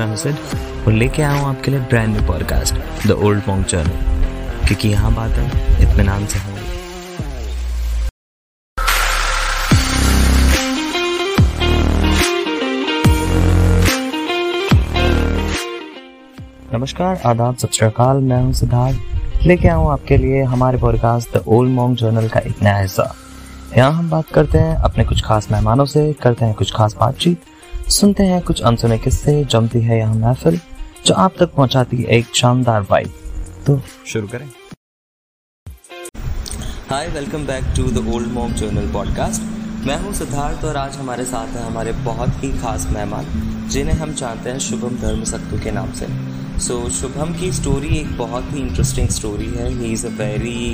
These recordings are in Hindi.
मैं हूँ सिड और लेके आया हूँ आपके लिए brand new podcast the Old Monk Journal क्योंकि यहाँ बातें इत्मीनान से होंगी। नमस्कार, आदाब, सत श्रीकाल मैं हूँ सिद्धार्थ। लेके आया हूँ आपके लिए हमारे podcast the Old Monk Journal का एक नया हिस्सा। यहाँ हम बात करते हैं अपने कुछ खास मेहमानों से, करते हैं कुछ खास बातचीत सुनते हैं कुछ अनसुने किस्से जमती है यहाँ महफिल जो आप तक पहुंचाती है एक शानदार वाइब। तो शुरू करें। Hi welcome back to the Old Monk Journal podcast मैं हूँ सिद्धार्थ और आज हमारे साथ हैं हमारे बहुत ही खास मेहमान जिन्हें हम जानते हैं शुभम धर्म सत्तू के नाम से। सो so, शुभम की स्टोरी एक बहुत ही इंटरेस्टिंग स्टोरी है। He is a very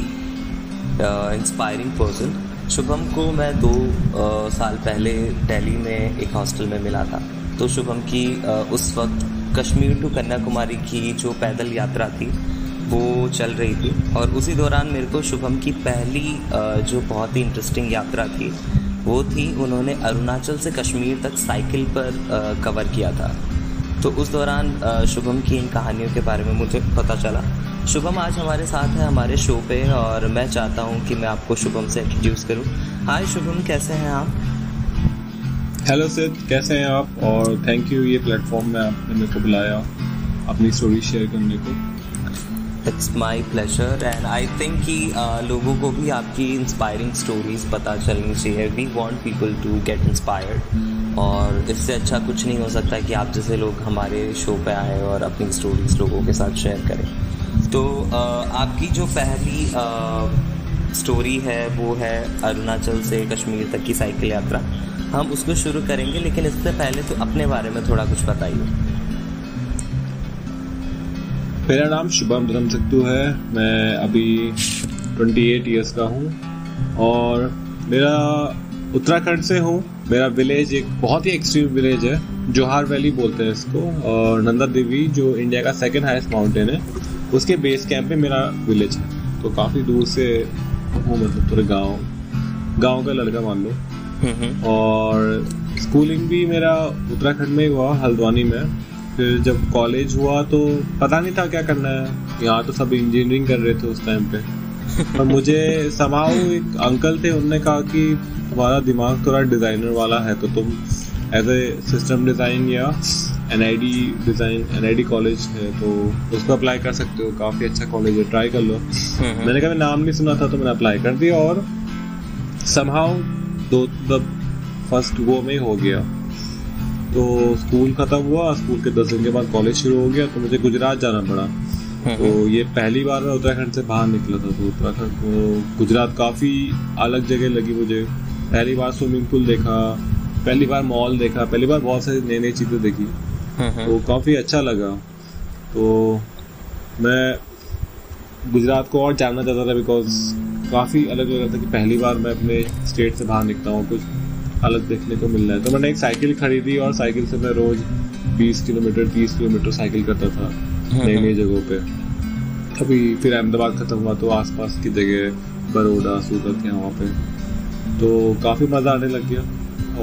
inspiring person Shubham को मैं दो आ, साल पहले दिल्ली में एक हॉस्टल में मिला था। तो शुभम की आ, उस वक्त कश्मीर टू कन्याकुमारी की जो पैदल यात्रा थी वो चल रही थी। और उसी दौरान मेरे को शुभम की पहली आ, जो बहुत ही इंटरेस्टिंग यात्रा थी वो थी उन्होंने अरुणाचल से कश्मीर तक साइकिल पर आ, कवर किया था। तो उस दौरान शुभम की इन कहानियों के बारे में मुझे पता चला। शुभम आज हमारे साथ है हमारे शो पे और मैं चाहता हूँ कि मैं आपको शुभम से इंट्रोड्यूस करूँ। हाय शुभम कैसे हैं आप? हेलो सिद कैसे हैं आप? और थैंक यू ये प्लेटफॉर्म में आपने मेरे को बुलाया अपनी स्टोरी शेयर करने को। It's my pleasure and I think कि लोगों को भी आपकी इंस्पायरिंग स्टोरीज पता चलनी चाहिए। We want people to get inspired और इससे अच्छा कुछ नहीं हो सकता कि आप जैसे लोग हमारे शो पे आए और अपनी स्टोरीज लोगों के साथ शेयर करें। तो आपकी जो पहली स्टोरी है, वो है अरुणाचल से कश्मीर तक की साइकिल यात्रा। हम उसको शुरू करेंगे, लेकिन इससे पहले तो अपने बारे में थोड़ा कुछ बताइए। मेरा नाम शुभम धर्म सत्तू है। मैं अभी 28 इयर्स का हूँ। और मेरा उत्तराखंड से हूँ। मेरा विलेज एक बहुत ही एक्सट्रीम विलेज है। जोहार वैली बोलते हैं इसको। और नंदा देवी, जो इंडिया का सेकेंड हाईएस्ट माउंटेन है उसके बेस कैंप में मेरा विलेज है। तो काफ़ी दूर से हूँ मतलब थोड़े गाँव गाँव का लड़का मान लो। और स्कूलिंग भी मेरा उत्तराखंड में ही हुआ हल्द्वानी में। फिर जब कॉलेज हुआ तो पता नहीं था क्या करना है। यहाँ तो सब इंजीनियरिंग कर रहे थे उस टाइम पे। पर मुझे समाओ एक अंकल थे उनने कहा कि तुम्हारा दिमाग थोड़ा डिज़ाइनर वाला है तो तुम एज ए सिस्टम डिज़ाइन या an design N I D college है तो उसको अप्लाई कर सकते हो। काफ़ी अच्छा कॉलेज है ट्राई कर लो। हम्म। मैंने कभी नाम नहीं सुना था तो मैंने अप्लाई कर दिया और समहाउ दो फ़र्स्ट वो में हो गया। तो स्कूल ख़त्म हुआ स्कूल के दस दिन के बाद कॉलेज शुरू हो गया तो मुझे गुजरात जाना पड़ा। हम्म, तो ये पहली बार मैं उत्तराखंड से बाहर निकला था तो उत्तराखंड को गुजरात काफ़ी अलग जगह लगी मुझे। पहली बार स्विमिंग पूल देखा पहली बार मॉल देखा पहली बार बहुत सारी नई नई चीज़ें देखी। तो काफ़ी अच्छा लगा। तो मैं गुजरात को और जानना चाहता था बिकॉज़ काफ़ी अलग लग रहा था कि पहली बार मैं अपने स्टेट से बाहर निकलता हूँ। कुछ अलग देखने को मिल रहा है। तो मैंने एक साइकिल खरीदी और साइकिल से मैं रोज़ 20 किलोमीटर 30 किलोमीटर साइकिल करता था नई नई जगहों पे। कभी फिर अहमदाबाद ख़त्म हुआ तो आसपास की जगह बड़ोड़ा सूरत यहाँ वहाँ पे। तो काफ़ी मज़ा आने लग गया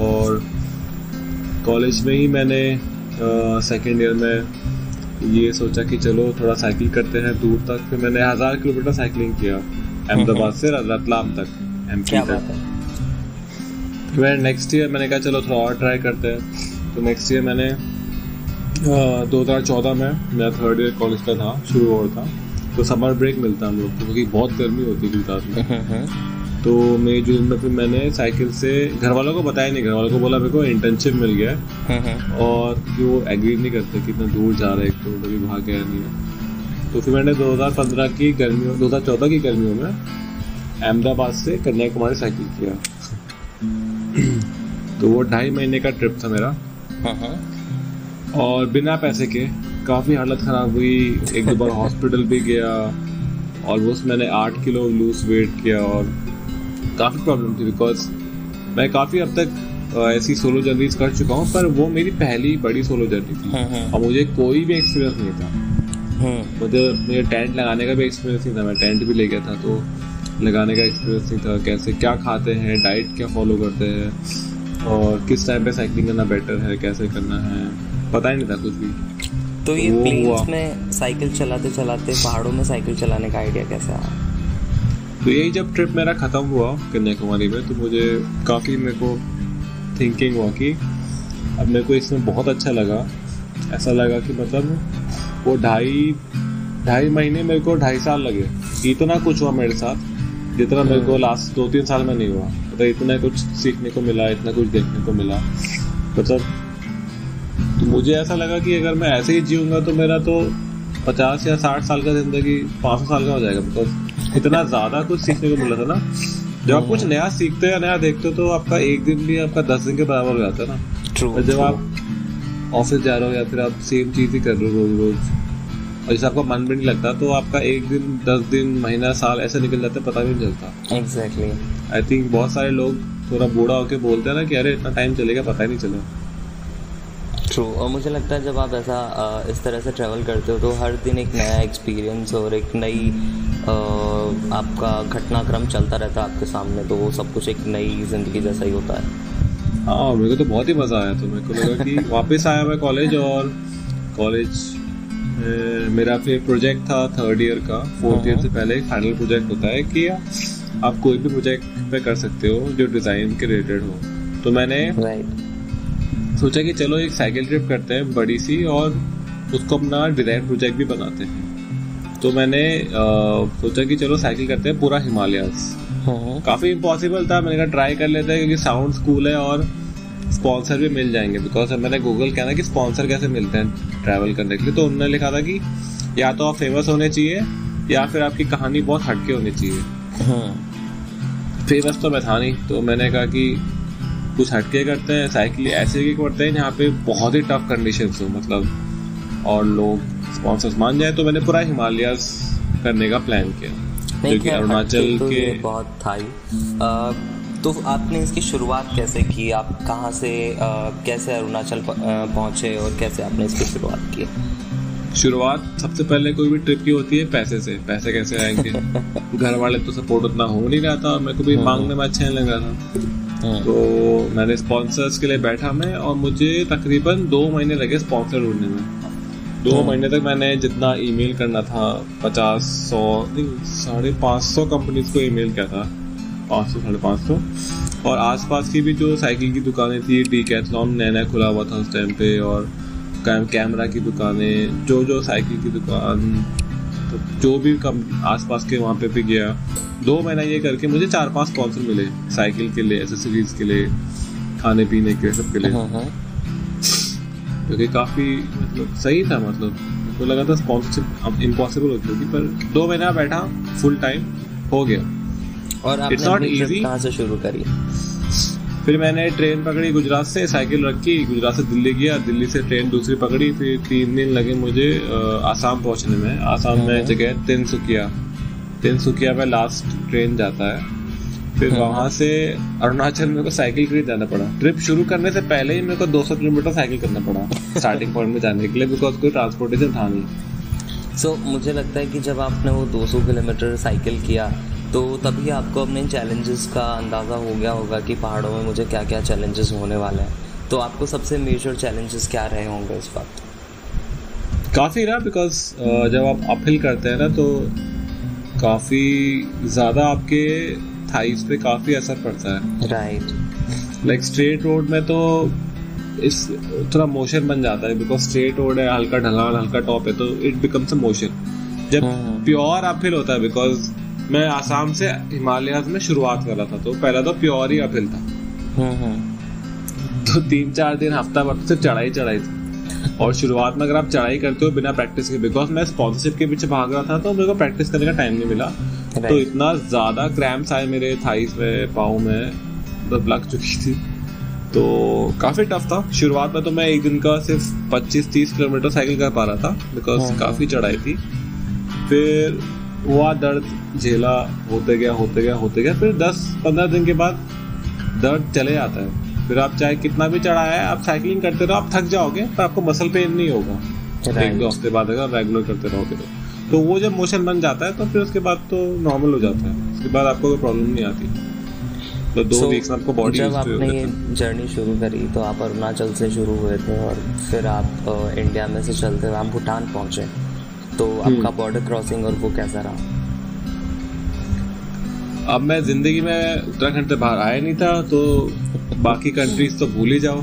और कॉलेज में ही मैंने सेकेंड ईयर में ये सोचा कि चलो थोड़ा साइकिल करते हैं दूर तक। फिर मैंने हज़ार किलोमीटर साइकिलिंग किया अहमदाबाद से रतलाम तक एम पी तक। फिर नेक्स्ट ईयर मैंने कहा चलो थोड़ा और ट्राई करते हैं। तो नेक्स्ट ईयर मैंने दो हज़ार चौदह में मेरा थर्ड ईयर कॉलेज का था शुरू हो रहा था। तो समर ब्रेक मिलता हम लोग को क्योंकि बहुत गर्मी होती थी गुजरात में। तो मई जून में फिर मैंने साइकिल से घर वालों को बताया नहीं घर वालों को बोला मेरे को इंटर्नशिप मिल गया हम्म, हम्म। और कि वो एग्री नहीं करते कि इतना दूर जा रहे एक तो कभी भाग गया नहीं है। तो फिर मैंने 2015 की गर्मियों 2014 की गर्मियों में अहमदाबाद से कन्याकुमारी साइकिल किया। तो वो ढाई महीने का ट्रिप था मेरा। हम्म, और बिना पैसे के काफ़ी हालत ख़राब हुई। एक दो बार हॉस्पिटल भी गया ऑलमोस्ट मैंने आठ किलो लूज वेट किया और काफ़ी प्रॉब्लम थी बिकॉज़ मैं काफ़ी अब तक ऐसी सोलो जर्नीज कर चुका हूँ पर वो मेरी पहली बड़ी सोलो जर्नी थी। हम्म, हम्म। और मुझे कोई भी एक्सपीरियंस नहीं था। हम्म। मुझे टेंट लगाने का भी एक्सपीरियंस नहीं था मैं टेंट भी ले गया था तो लगाने का एक्सपीरियंस नहीं था कैसे क्या खाते हैं डाइट क्या फॉलो करते हैं और किस टाइम पे साइकिलिंग करना बेटर है कैसे करना है पता ही नहीं था कुछ भी। तो ये प्लेन्स में साइकिल चलाते चलाते पहाड़ों में साइकिल चलाने का आइडिया कैसे? आया तो यही जब ट्रिप मेरा ख़त्म हुआ कन्याकुमारी में तो मुझे काफ़ी मेरे को थिंकिंग हुआ कि अब मेरे को इसमें बहुत अच्छा लगा। ऐसा लगा कि मतलब वो ढाई ढाई महीने मेरे को ढाई साल लगे। इतना कुछ हुआ मेरे साथ जितना मेरे को लास्ट हम्म। दो तीन साल में नहीं हुआ। मतलब इतना कुछ सीखने को मिला इतना कुछ देखने को मिला। मतलब तो मुझे ऐसा लगा कि अगर मैं ऐसे ही जीऊँगा तो मेरा तो पचास या साठ साल का ज़िंदगी पाँच सौ साल का हो जाएगा। बिकॉज़ इतना ज़्यादा कुछ सीखने को मिला था ना। जब आप कुछ हम्म। नया सीखते हो नया देखते हो तो आपका एक दिन भी आपका दस दिन के बराबर हो जाता है ना। True, जब. आप ऑफ़िस जा रहे हो या फिर आप सेम चीज़ ही कर रहे हो रोज रोज और जैसे आपका मन भी नहीं लगता तो आपका एक दिन दस दिन महीना साल ऐसे निकल जाते पता भी नहीं चलता। एग्जैक्टली आई थिंक बहुत सारे लोग थोड़ा बूढ़ा होके बोलते हैं ना कि अरे इतना टाइम चलेगा पता ही नहीं चलेगा। ट्रू और मुझे लगता है जब आप ऐसा इस तरह से ट्रैवल करते हो तो हर दिन एक नया एक्सपीरियंस और एक नई आपका घटनाक्रम चलता रहता है आपके सामने तो वो सब कुछ एक नई ज़िंदगी जैसा ही होता है। हाँ मेरे को तो बहुत ही मज़ा आया तो मेरे को लगा कि वापस आया मैं कॉलेज और कॉलेज मेरा फिर प्रोजेक्ट था थर्ड ईयर का। फोर्थ ईयर से हाँ। पहले एक फाइनल प्रोजेक्ट होता है कि आप कोई भी प्रोजेक्ट पे कर सकते हो जो डिज़ाइन के रिलेटेड हो। तो मैंने सोचा कि चलो एक साइकिल ट्रिप करते हैं बड़ी सी और उसको अपना डिज़ाइन प्रोजेक्ट भी बनाते हैं। तो मैंने सोचा कि चलो साइकिल करते हैं पूरा हिमालयस हाँ। काफ़ी इम्पॉसिबल था मैंने कहा ट्राई कर लेते हैं क्योंकि साउंड स्कूल है और स्पॉन्सर भी मिल जाएँगे बिकॉज़ मैंने गूगल किया ना कि स्पॉन्सर कैसे मिलते हैं ट्रैवल करने के लिए तो उन्होंने लिखा था कि या तो आप फ़ेमस होने चाहिए या फिर आपकी कहानी बहुत हटके होनी चाहिए फ़ेमस हाँ। तो मैं था नहीं तो मैंने कहा कि कुछ हटके करते हैं साइकिल ऐसे ही करते हैं जहाँ पे बहुत ही टफ कंडीशन हो मतलब और लोग स्पॉन्सर्स मान जाए तो मैंने पूरा हिमालय करने का प्लान किया। जो कि अरुणाचल तो के बहुत था तो आपने इसकी शुरुआत कैसे की? आप कहाँ से आ, कैसे अरुणाचल पहुँचे और कैसे आपने इसकी शुरुआत की? शुरुआत सबसे पहले कोई भी ट्रिप की होती है पैसे से। पैसे कैसे आएँगे? घर वाले तो सपोर्ट उतना हो नहीं रहा था और मेरे को भी हम्म। मांगने में अच्छा नहीं लग रहा था। हम्म। तो मैंने स्पॉन्सर्स के लिए बैठा मैं और मुझे तकरीबन दो महीने लगे स्पॉन्सर ढूँढने में। दो हम्म। महीने तक मैंने जितना ईमेल करना था पचास सौ साढ़े पाँच सौ कंपनीज़ को ईमेल किया था। पाँच सौ साढ़े पाँच सौ। और आसपास की भी जो साइकिल की दुकानें थी डी कैथलॉन नया नया खुला हुआ था उस टाइम पे और कैमरा की दुकानें जो जो साइकिल की दुकान तो जो भी कम आसपास के वहाँ पे भी गया। दो महीना ये करके मुझे चार पाँच स्पॉन्सर मिले साइकिल के लिए एसेसरीज के लिए खाने पीने के सब के लिए। हाँ, हाँ। क्योंकि काफ़ी मतलब सही था मतलब मुझको लगा था स्पॉन्सरशिप अब इम्पॉसिबल होती होगी पर दो महीना बैठा फुल टाइम हो गया। और इट्स नॉट ट्रिप कहाँ से शुरू करी? फिर मैंने ट्रेन पकड़ी गुजरात से साइकिल रखी गुजरात से दिल्ली गया दिल्ली से ट्रेन दूसरी पकड़ी फिर तीन दिन लगे मुझे आसाम पहुँचने में। आसाम में हाँ। जगह तिनसुकिया। तिनसुकिया में लास्ट ट्रेन जाता है। फिर। वहाँ से अरुणाचल मेरे को साइकिल के लिए जाना पड़ा। ट्रिप शुरू करने से पहले ही मेरे को 200 किलोमीटर साइकिल करना पड़ा स्टार्टिंग पॉइंट में जाने के लिए बिकॉज़ कोई ट्रांसपोर्टेशन था नहीं। सो so, मुझे लगता है कि जब आपने वो 200 किलोमीटर साइकिल किया तो तभी आपको अपने चैलेंजेस का अंदाज़ा हो गया होगा कि पहाड़ों में मुझे क्या क्या चैलेंजेस होने वाले हैं। तो आपको सबसे मेजर चैलेंजेस क्या रहे होंगे इस वक्त? काफ़ी ना बिकॉज़ जब आप अपहिल करते हैं ना तो काफ़ी ज़्यादा आपके थाइस पे काफ़ी असर पड़ता है। राइट लाइक स्ट्रेट रोड में तो इस थोड़ा मोशन बन जाता है बिकॉज़ स्ट्रेट रोड है हल्का ढलान हल्का टॉप है तो इट बिकम्स अ मोशन जब प्योर अपहिल हाँ। होता है बिकॉज़ मैं आसाम से हिमालय में शुरुआत कर रहा था तो पहला तो प्योर ही अपहिल था। हम्म, हम्म। तो तीन चार दिन हफ़्ता भर तो सिर्फ़ चढ़ाई चढ़ाई थी। और शुरुआत में अगर आप चढ़ाई करते हो बिना प्रैक्टिस के बिकॉज़ मैं स्पॉन्सरशिप के पीछे भाग रहा था तो मेरे को प्रैक्टिस करने का टाइम नहीं मिला। तो इतना ज़्यादा क्रैम्स आए मेरे थाइस में पाँव में मतलब लग चुकी थी। तो काफ़ी टफ था। शुरुआत में तो मैं एक दिन का सिर्फ़ 25-30 किलोमीटर साइकिल कर पा रहा था बिकॉज़ हाँ। काफ़ी चढ़ाई थी। फिर हुआ दर्द झेला होते गया होते गया होते गया। फिर दस पंद्रह दिन के बाद दर्द चले जाता है। फिर आप चाहे कितना भी चढ़ाया है आप साइकिलिंग करते रहो आप थक जाओगे पर आपको मसल पेन नहीं होगा। एक दो हफ़्ते बाद अगर रेगुलर करते रहोगे तो। तो वो जब मोशन बन जाता है तो फिर उसके बाद तो नॉर्मल हो जाता है। उसके बाद आपको कोई प्रॉब्लम नहीं आती। तो दो so, वीक्स आपको बॉडी जब आपने ये जर्नी शुरू करी तो आप अरुणाचल से शुरू हुए थे और फिर आप इंडिया में से चलते हुए आप भूटान पहुँचे। तो हम्म। आपका बॉर्डर क्रॉसिंग और वो कैसा रहा? अब मैं ज़िंदगी में उत्तराखंड से बाहर आया नहीं था तो बाकी कंट्रीज़ तो भूल ही जाओ।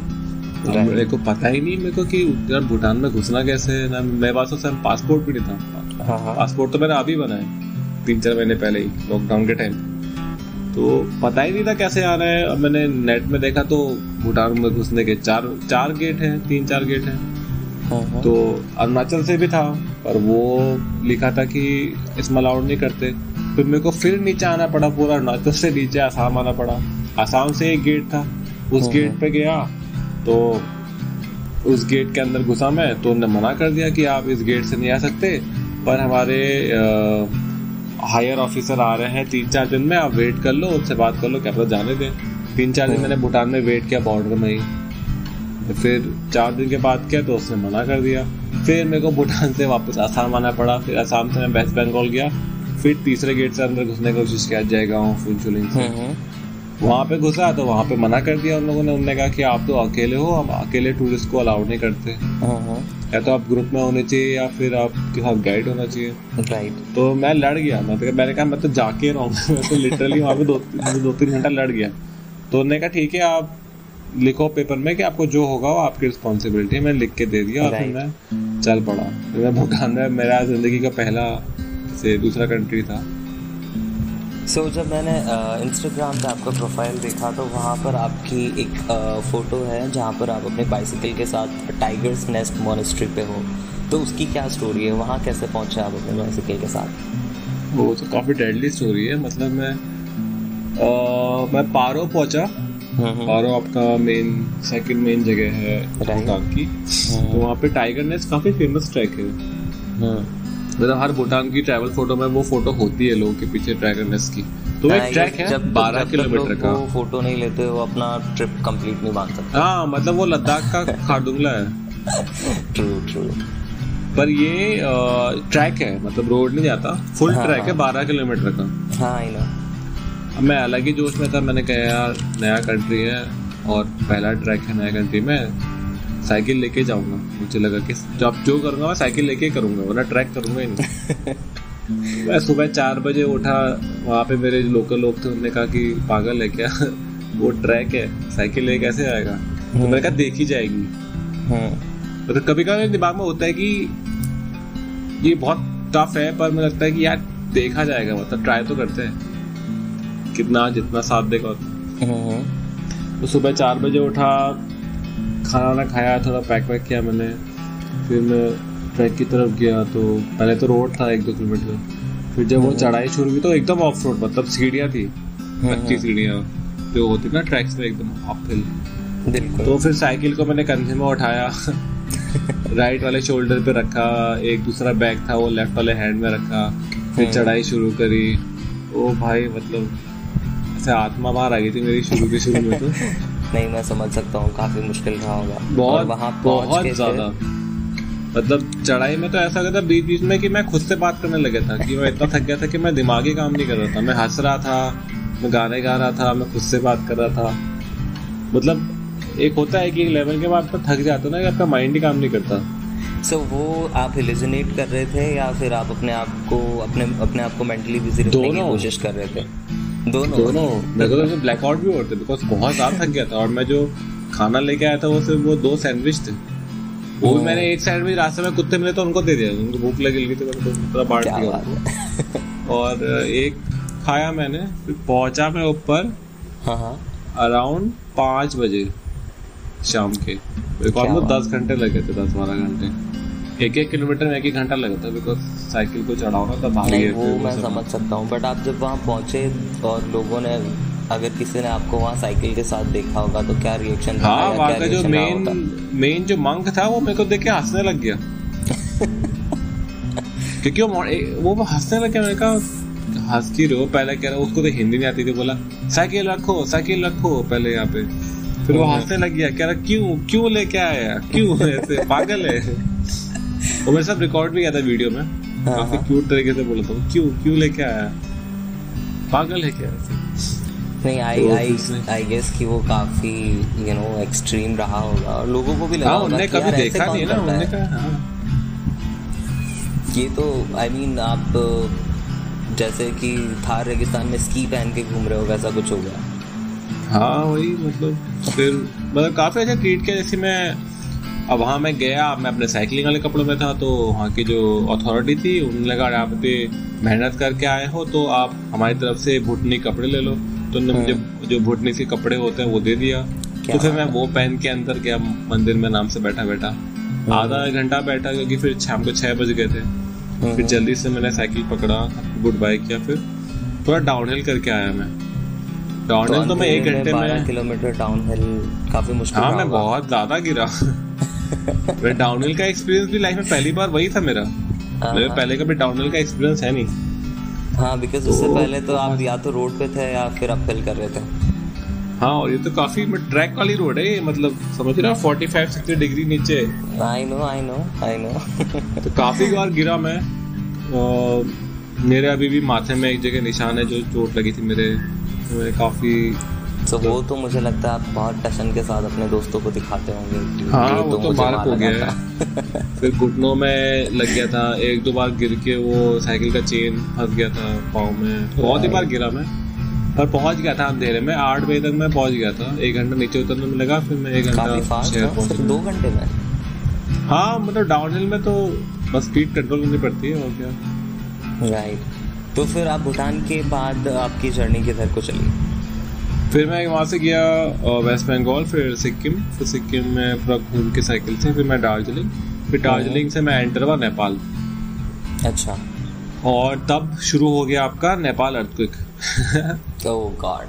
मेरे को पता ही नहीं मेरे को कि यार भूटान में घुसना कैसे है ना। मेरे पास तो पासपोर्ट भी नहीं था। हाँ हाँ। पासपोर्ट तो मैंने अभी बनाया तीन चार महीने पहले ही लॉकडाउन के टाइम तो पता ही नहीं था कैसे आना है। अब मैंने नेट में देखा तो भूटान में घुसने के चार चार गेट हैं तीन चार गेट हैं हाँ, तो अरुणाचल से भी था पर वो लिखा था कि इसमें अलाउड नहीं करते। फिर मेरे को फिर नीचे आना पड़ा पूरा अरुणाचल से नीचे आसाम आना पड़ा। आसाम से एक गेट था उस गेट हाँ, हाँ। पे गया तो उस गेट के अंदर घुसा मैं तो उन्होंने मना कर दिया कि आप इस गेट से नहीं आ सकते पर हमारे हायर ऑफिसर आ रहे हैं तीन चार दिन में आप वेट कर लो उनसे बात कर लो क्या पता जाने दें। तीन चार दिन हाँ। मैंने भूटान में वेट किया बॉर्डर में ही। फिर चार दिन के बाद किया तो उसने मना कर दिया। फिर मेरे को भूटान से वापस आसाम आना पड़ा। फिर आसाम से मैं वेस्ट बंगाल गया। फिर तीसरे गेट से अंदर घुसने की कोशिश किया जाएगा फुलचुलिंग से। वहाँ पे घुसा तो वहाँ पे मना कर दिया उन लोगों ने। उन्होंने कहा कि आप तो अकेले हो हम अकेले टूरिस्ट को अलाउड नहीं करते। हम्म, या तो आप ग्रुप में होने चाहिए या फिर आपके साथ गाइड होना चाहिए। राइट तो मैं लड़ गया। मैं तो मैंने कहा मैं तो जाके रहूँगा मैं तो लिटरली वहाँ पे दो दो तीन घंटा लड़ गया। तो उन्होंने कहा ठीक है आप लिखो पेपर में कि आपको जो होगा वो आपकी रिस्पॉन्सिबिलिटी है। मैंने लिख के दे दिया और फिर मैं चल पड़ा। मैं भूटान में मेरा ज़िंदगी का पहला से दूसरा कंट्री था। सो so, जब मैंने इंस्टाग्राम पे आपका प्रोफ़ाइल देखा तो वहाँ पर आपकी एक फ़ोटो है जहाँ पर आप अपने बाइसिकल के साथ टाइगर्स नेस्ट मोनेस्ट्री पे हो। तो उसकी क्या स्टोरी है? वहाँ कैसे पहुँचे आप अपने बाइसिकल के साथ? वो तो काफ़ी डेडली स्टोरी है। मतलब मैं आ, मैं पारो पहुँचा। हम्म, हम्म। पारो आपका मेन सेकंड मेन जगह है की। हम्म। तो वहाँ पे टाइगर नेस्ट काफ़ी फ़ेमस ट्रैक है। मतलब हर भूटान की ट्रैवल फ़ोटो में वो फ़ोटो होती है लोगों के पीछे ड्रैगननेस की। तो एक ट्रैक है बारह किलोमीटर का। वो फ़ोटो नहीं लेते वो अपना ट्रिप कंप्लीट नहीं मान सकते। हाँ मतलब वो लद्दाख का खारदुंगला है। ट्रू ट्रू पर ये ट्रैक है मतलब रोड नहीं जाता फुल हाँ, ट्रैक है हाँ। बारह किलोमीटर का। हाँ आई नो मैं अलग ही जोश में था मैंने कहा यार नया कंट्री है और पहला ट्रैक है नया कंट्री में। साइकिल लेके जाऊँगा मुझे लगा कि जब जो करूँगा मैं साइकिल लेके करूँगा वरना ट्रैक करूँगा ही नहीं। मैं सुबह चार बजे उठा वहाँ पे मेरे लोकल लोग थे उन्होंने कहा कि पागल है क्या? वो ट्रैक है साइकिल ले कैसे आएगा? तो मैंने कहा देखी जाएगी। तो कभी कभी दिमाग में होता है कि ये बहुत टफ है पर मुझे लगता है कि यार देखा जाएगा मतलब ट्राई तो करते हैं। कितना जितना साथ देगा तो सुबह चार बजे उठा खाना वाना खाया थोड़ा पैक वैक किया मैंने फिर मैं ट्रैक की तरफ़ गया तो पहले तो रोड था एक दो किलोमीटर फिर जब वो। चढ़ाई शुरू हुई तो एकदम ऑफ़ रोड मतलब सीढ़ियाँ थी हम्म, अच्छी हम्म। सीढ़ियाँ जो होती ना ट्रैक्स में एकदम अप हिल तो फिर साइकिल को मैंने कंधे में उठाया राइट वाले शोल्डर पे रखा एक दूसरा बैग था वो लेफ़्ट वाले हैंड में रखा फिर चढ़ाई शुरू करी ओ भाई मतलब ऐसे आत्मा बाहर आ गई थी मेरी शुरू के शुरू में तो नहीं मैं समझ सकता हूँ काफ़ी मुश्किल रहा होगा। बहुत वहाँ बहुत ज़्यादा। मतलब चढ़ाई में तो ऐसा लगा था बीच बीच में कि मैं खुद से बात करने लगा था कि मैं इतना थक गया था कि मैं दिमागी काम नहीं कर रहा था। मैं हंस रहा था मैं गाने गा रहा था मैं खुद से बात कर रहा था। मतलब एक होता है कि एक लेवल के बाद तो थक जाते ना कि आपका माइंड ही काम नहीं करता। सो so, वो आप हेलिजिनेट कर रहे थे या फिर आप अपने आप को अपने अपने आप को मेंटली बिज़ी रखने की कोशिश कर रहे थे? दोनों। दोनों। मेरे को तो ब्लैकआउट भी होते बिकॉज़ बहुत ज़्यादा थक गया था और मैं जो खाना लेके आया था वो सिर्फ़ वो दो सैंडविच थे। वो भी मैंने एक सैंडविच रास्ते में कुत्ते मिले तो उनको दे दिया उनको भूख लगी थी तो पूरा बांट दिया। और एक खाया मैंने फिर पहुँचा मैं ऊपर अराउंड हाँ, हाँ। पाँच बजे शाम के। दस घंटे लगे थे दस बारह घंटे। एक एक किलोमीटर में एक एक घंटा लगता है बिकॉज़ साइकिल को चढ़ाओ ना तो भारी वो मैं समझ सकता हूँ बट आप जब वहाँ पहुँचे और लोगों ने अगर किसी ने आपको वहाँ साइकिल के साथ देखा होगा तो क्या रिएक्शन हाँ वहाँ का जो मेन मेन जो मंक था वो मेरे को देख के हंसने लग गया। क्योंकि वो वो हंसने लग गया मैंने कहा हंस की रहो। पहले कह रहा उसको तो हिंदी नहीं आती थी बोला साइकिल रखो साइकिल रखो पहले यहाँ पे। फिर वो हंसने लग गया कह रहा क्यों क्यों लेके आया क्यों ऐसे? पागल है? वो मेरे साथ रिकॉर्ड भी किया था वीडियो में। हाँ, काफ़ी क्यूट हाँ। तरीके से बोला था। क्यों? क्यों लेके आया? पागल है क्या नहीं आई आई आई गेस कि वो काफ़ी यू नो एक्सट्रीम रहा होगा। और लोगों को भी लगा हाँ, होगा कि यार ऐसे कौन करता है? कहा। ये तो आई I मीन mean, आप जैसे कि थार रेगिस्तान में स्की पहन के घूम रहे हो वैसा कुछ हो गया। हाँ वही मतलब फिर मतलब काफ़ी अच्छा ट्रीट किया जैसे मैं अब वहाँ मैं गया मैं अपने साइकिलिंग वाले कपड़ों में था तो वहाँ की जो अथॉरिटी थी उन्होंने लगा आप पे मेहनत करके आए हो तो आप हमारी तरफ़ से भुटनी कपड़े ले लो। तो उन्होंने मुझे हाँ। जो भुटनी से कपड़े होते हैं वो दे दिया। तो फिर मैं वो पहन के अंदर गया मंदिर में नाम से बैठा बैठा हाँ। आधा घंटा बैठा क्योंकि फिर शाम को छह बज गए थे। हाँ। फिर जल्दी से मैंने साइकिल पकड़ा गुड बाय किया फिर। थोड़ा डाउन हिल करके आया मैं। डाउन हिल तो मैं एक घंटे में किलोमीटर डाउन हिल काफ़ी मुश्किल हाँ मैं बहुत ज़्यादा गिरा। मैं डाउनहिल का एक्सपीरियंस भी लाइफ में पहली बार वही था मेरा। हाँ, मेरे हाँ। पहले कभी डाउनहिल का एक्सपीरियंस है नहीं। हाँ बिकॉज़ उससे तो, पहले तो आप या तो रोड पे थे या फिर अपहिल कर रहे थे। हाँ और ये तो काफ़ी ट्रैक वाली रोड है मतलब समझ रहे हो फोर्टी फाइव सिक्सटी डिग्री नीचे। I know I know I know तो काफ़ी बार गिरा मैं और मेरे अभी भी माथे में एक जगह निशान है जो चोट लगी थी मेरे। मैं काफ़ी तो वो तो मुझे लगता है आप बहुत टशन के साथ अपने दोस्तों को दिखाते होंगे। हाँ वो तो, तो बारक हो गया। है फिर घुटनों में लग गया था एक दो बार गिर के वो साइकिल का चेन फंस गया था पाँव में। बहुत ही बार गिरा मैं। पर पहुँच गया था अंधेरे में आठ बजे तक मैं पहुँच गया था। एक घंटा नीचे उतरने में लगा फिर मैं एक घंटा शहर दो घंटे में? हाँ मतलब डाउन हिल में तो बस स्पीड कंट्रोल करनी पड़ती है और क्या। राइट तो फिर आप भूटान के बाद आपकी जर्नी किधर को चली? फिर मैं वहाँ से गया वेस्ट बंगाल फिर सिक्किम फिर सिक्किम में पूरा घूम के साइकिल से फिर मैं दार्जिलिंग फिर दार्जिलिंग से मैं एंटर हुआ नेपाल अच्छा। और तब शुरू हो गया आपका नेपाल अर्थक्विक ओह गॉड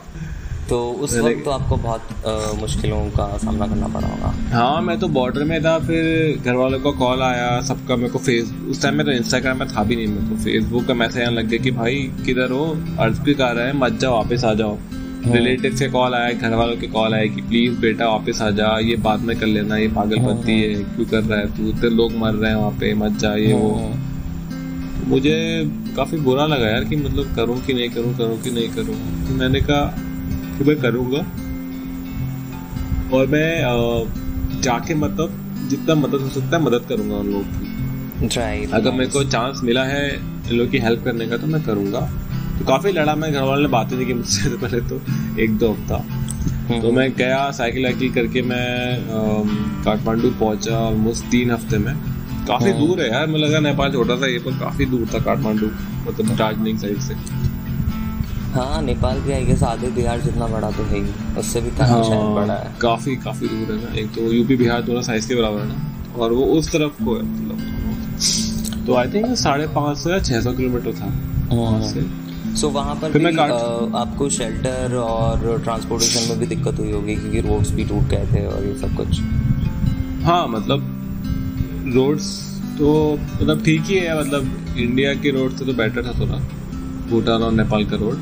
तो उस वक्त तो आपको बहुत मुश्किलों का सामना करना पड़ा होगा। हाँ मैं तो बॉर्डर में था फिर घर वालों का कॉल आया सबका मेरे को फेस उस टाइम में तो इंस्टाग्राम में था भी नहीं मेरे को। फेसबुक का मैसेज आने लग गया कि भाई किधर हो? अर्थक्विक आ रहा है मत जाओ वापस आ जाओ। रिलेटिव हाँ। से कॉल आया घर वालों के कॉल आया कि प्लीज़ बेटा वापस आ जा ये बाद में कर लेना ये पागलपंती हाँ, हाँ। क्यों कर रहा है तू? इतने लोग मर रहे हैं वहाँ पे मत जा ये वो। मुझे काफ़ी बुरा लगा यार कि मतलब करूँ कि नहीं करूँ करूँ कि नहीं करूँ। तो मैंने कहा कि मैं करूँगा। और मैं जाके मतलब जितना मदद हो सकता है मदद करूँगा उन लोगों की। अगर मेरे को चांस मिला है इन लोगों की हेल्प करने का तो मैं करूँगा। काफ़ी लड़ा मैं घर वालों ने बातें नहीं की मुझसे तो पहले तो एक दो हफ़्ता। हम्म। तो मैं गया साइकिल वाइकिल करके मैं काठमांडू पहुँचा ऑलमोस्ट तीन हफ़्ते में। काफ़ी हम्म। दूर है यार मुझे लगा नेपाल छोटा था ये पर काफ़ी दूर था काठमांडू मतलब दार्जिलिंग साइड से। हाँ नेपाल भी आई गेस आधे बिहार जितना बड़ा तो है ही। उससे भी काफ़ी हाँ, शायद बड़ा है। काफ़ी काफ़ी दूर है ना। एक तो यूपी बिहार दोनों साइज़ के बराबर है ना और वो उस तरफ़ को है मतलब। तो आई थिंक साढ़े पाँच सौ या छह सौ किलोमीटर था। वहाँ। से। सो so, वहाँ पर भी आपको शेल्टर और ट्रांसपोर्टेशन में भी दिक्कत हुई होगी क्योंकि रोड्स भी टूट गए थे और ये सब कुछ। हाँ मतलब रोड्स तो मतलब ठीक ही है मतलब इंडिया के रोड से तो बेटर था थोड़ा। भूटान और नेपाल का रोड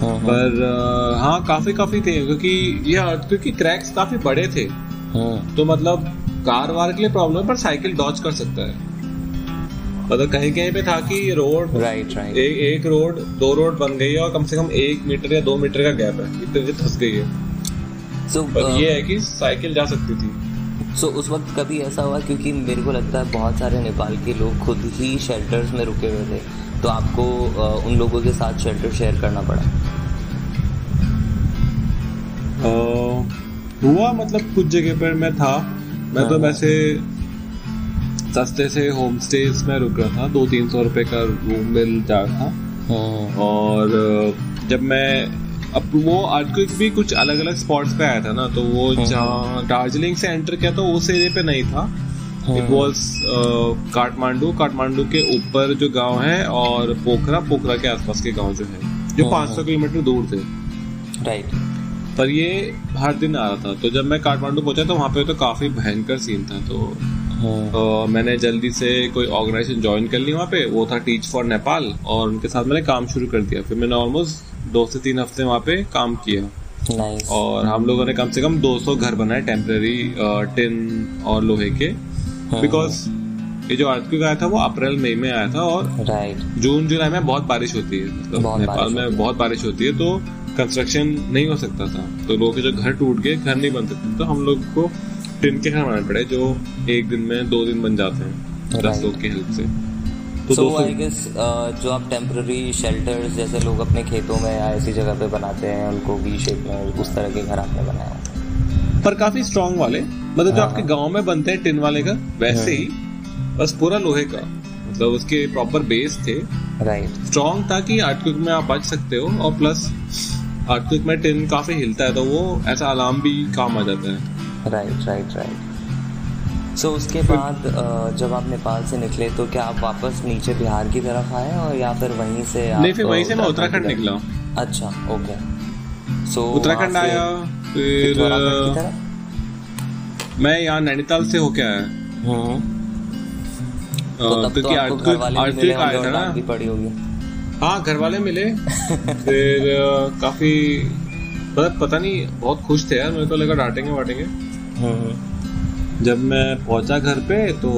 हाँ, हाँ। पर हाँ काफ़ी काफ़ी थे क्योंकि ये क्योंकि क्रैक्स काफ़ी बड़े थे। हाँ। तो मतलब कार वार के लिए प्रॉब्लम पर साइकिल डॉच कर सकता है। मतलब कहीं कहीं पे था कि रोड राइट राइट एक, एक रोड दो रोड बन गई है और कम से कम एक मीटर या दो मीटर का गैप है इतनी धस गई है। So, uh, ये है कि साइकिल जा सकती थी। सो so, उस वक्त कभी ऐसा हुआ? क्योंकि मेरे को लगता है बहुत सारे नेपाल के लोग खुद ही शेल्टर्स में रुके हुए थे। तो आपको uh, उन लोगों के साथ शेल्टर शेयर करना पड़ा? uh, हुआ मतलब कुछ जगह पर मैं था। मैं तो हाँ। वैसे सस्ते से होम स्टेज में रुक रहा था दो तीन सौ रुपए का रूम मिल जा रहा था हाँ। और जब मैं अब वो आर्टक्विक भी कुछ अलग अलग स्पॉट्स पे आया था ना तो वो हाँ। जहाँ दार्जिलिंग से एंटर किया तो उस एरिया पे नहीं था इट वॉज़ काठमांडू काठमांडू के ऊपर जो गाँव है और पोखरा पोखरा के आसपास के गाँव जो है जो 500 हाँ। किलोमीटर दूर थे राइट पर ये हर दिन आ रहा था तो जब मैं काठमांडू पहुँचा तो वहाँ पे तो काफ़ी भयंकर सीन था तो तो मैंने जल्दी से कोई ऑर्गेनाइजेशन ज्वाइन कर ली वहाँ पे। वो था टीच फॉर नेपाल और उनके साथ मैंने काम शुरू कर दिया। फिर मैंने ऑलमोस्ट दो से तीन हफ़्ते वहाँ पे काम किया। Nice. और हम लोगों ने कम से कम 200 घर बनाए टेम्पररी टिन और लोहे के। बिकॉज़ हाँ। ये जो अर्थक्वेक आया था वो अप्रैल मई में आया था और राइट जून जुलाई में बहुत बारिश होती है। मतलब नेपाल में बहुत बारिश होती है तो कंस्ट्रक्शन नहीं हो सकता था। तो लोगों के जो घर टूट गए घर नहीं बन सकते। तो हम लोग को टिन के घर बनाने पड़े जो एक दिन में दो दिन बन जाते हैं दस लोग की हेल्प से। तो so, आई गेस uh, जो आप टेम्पररी शेल्टर्स जैसे लोग अपने खेतों में या ऐसी जगह पे बनाते हैं उनको वी शेप में उस तरह के घर आपने बनाया पर काफ़ी स्ट्रॉन्ग वाले मतलब हाँ। जो हाँ, आपके हाँ। गाँव में बनते हैं टिन वाले घर वैसे ही। बस पूरा लोहे का मतलब उसके प्रॉपर बेस थे। राइट स्ट्रॉन्ग था कि आर्टक्विक में आप बच सकते हो और प्लस आर्टक्विक में टिन काफ़ी हिलता है तो वो ऐसा अलार्म भी काम आ जाता है। राइट राइट राइट सो उसके बाद जब आप नेपाल से निकले तो क्या आप वापस नीचे बिहार की तरफ़ आए और या फिर वहीं से आप नहीं फिर वहीं से मैं उत्तराखंड निकला अच्छा ओके सो उत्तराखंड आया फिर मैं यहाँ नैनीताल से होके आया। हम्म। तो क्योंकि आर्थिक आया था ना। पड़ी होगी। हाँ घर वाले मिले। फिर काफ़ी मतलब पता नहीं बहुत खुश थे यार मेरे को लगा डांटेंगे वाटेंगे हम्म। जब मैं पहुँचा घर पे तो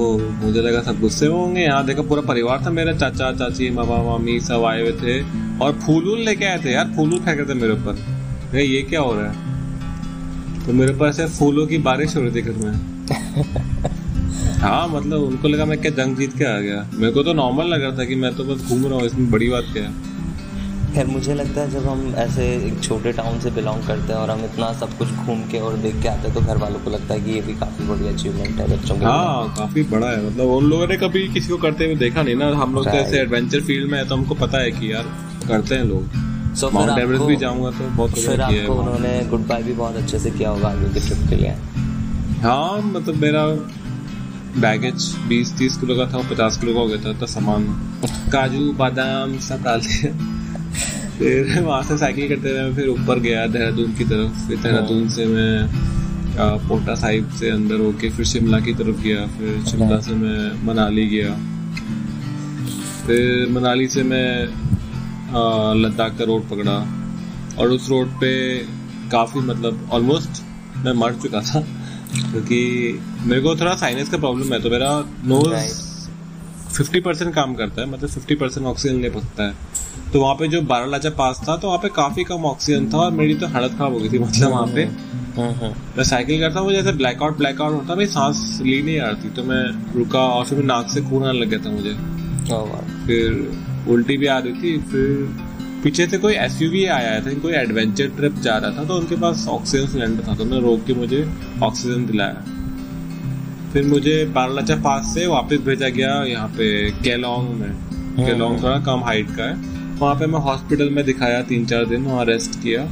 मुझे लगा सब गुस्से होंगे। यहाँ देखा पूरा परिवार था मेरा चाचा चाची मामा मामी सब आए हुए थे। और फूल वूल लेके आए थे यार फूल वूल फेंक थे मेरे ऊपर। ये क्या हो रहा है? तो मेरे पास ऐसे फूलों की बारिश हो रही थी घर में। हाँ मतलब उनको लगा मैं क्या जंग जीत के आ गया। मेरे को तो नॉर्मल लग रहा था कि मैं तो बस घूम रहा हूँ इसमें बड़ी बात क्या है? खैर मुझे लगता है जब हम ऐसे एक छोटे टाउन से बिलोंग करते हैं और हम इतना सब कुछ घूम के और देख के आते हैं तो घर वालों को लगता है कि ये भी काफ़ी बड़ी अचीवमेंट है बच्चों के हाँ काफ़ी बड़ा है। मतलब उन लोगों ने कभी किसी को करते हुए देखा नहीं ना। हम लोग तो ऐसे एडवेंचर फ़ील्ड में है तो हमको पता है कि यार करते हैं लोग। सो माउंट एवरेस्ट भी जाऊँगा तो बहुत फिर आपको उन्होंने गुड बाय भी बहुत अच्छे से किया होगा आगे के ट्रिप के लिए। हाँ मतलब मेरा बैगेज बीस तीस किलो का था पचास किलो का हो गया था तो सामान काजू बादाम सब डाल दिया फिर वहाँ से साइकिल करते हुए फिर ऊपर गया देहरादून की तरफ़। फिर देहरादून से मैं पोटा साहिब से अंदर होके फिर शिमला की तरफ़ गया, फिर शिमला से मैं मनाली गया। फिर मनाली से मैं लद्दाख का रोड पकड़ा और उस रोड पे काफ़ी मतलब ऑलमोस्ट मैं मर चुका था। क्योंकि मेरे को थोड़ा साइनस का प्रॉब्लम है तो मेरा नोज़ फिफ्टी परसेंट काम करता है मतलब फिफ्टी परसेंट ऑक्सीजन ले सकता है। तो वहाँ पे जो बारह लाचा पास था तो वहाँ पे काफ़ी कम ऑक्सीजन था और मेरी तो हालत खराब हो गई थी मतलब वहाँ पे। हाँ, हाँ। मैं साइकिल करता हूँ जैसे ब्लैकआउट ब्लैकआउट होता भाई सांस ली नहीं आ रही तो मैं रुका और फिर नाक से खून आने लग गया था मुझे। फिर उल्टी भी आ रही थी फिर पीछे से कोई एसयूवी आया था कोई एडवेंचर ट्रिप जा रहा था तो उनके पास ऑक्सीजन सिलेंडर था तो उन्होंने रोक के मुझे ऑक्सीजन दिलाया। फिर मुझे बारलाचा पास से वापस भेजा गया यहाँ पे केलोंग में। केलोंग हाँ, थोड़ा कम हाइट का है। वहाँ पे मैं हॉस्पिटल में दिखाया तीन चार दिन वहाँ रेस्ट किया।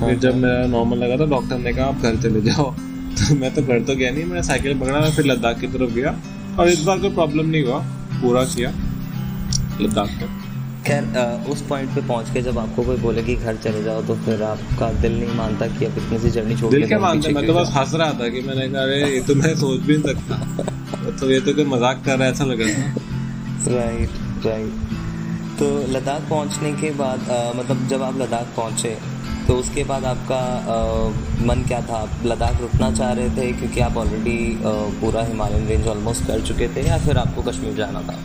फिर जब मेरा नॉर्मल लगा था डॉक्टर ने कहा आप घर चले जाओ। तो मैं तो घर तो गया नहीं मैंने साइकिल पकड़ा फिर लद्दाख की तरफ़ गया। और इस बार कोई प्रॉब्लम नहीं हुआ पूरा किया लद्दाख को खैर उस पॉइंट पे पहुँच के जब आपको कोई बोले कि घर चले जाओ तो फिर आपका दिल नहीं मानता कि अब इतनी सी जर्नी छोड़ दिल क्या मानता मैं तो बस हंस रहा था कि मैंने कहा अरे ये तो मैं सोच भी नहीं सकता। तो ये तो कोई मज़ाक कर रहा है ऐसा लग रहा था। राइट राइट तो लद्दाख पहुँचने के बाद आ, मतलब जब आप लद्दाख पहुँचे तो उसके बाद आपका आ, मन क्या था? आप लद्दाख रुकना चाह रहे थे क्योंकि आप ऑलरेडी पूरा हिमालयन रेंज ऑलमोस्ट कर चुके थे या फिर आपको कश्मीर जाना था?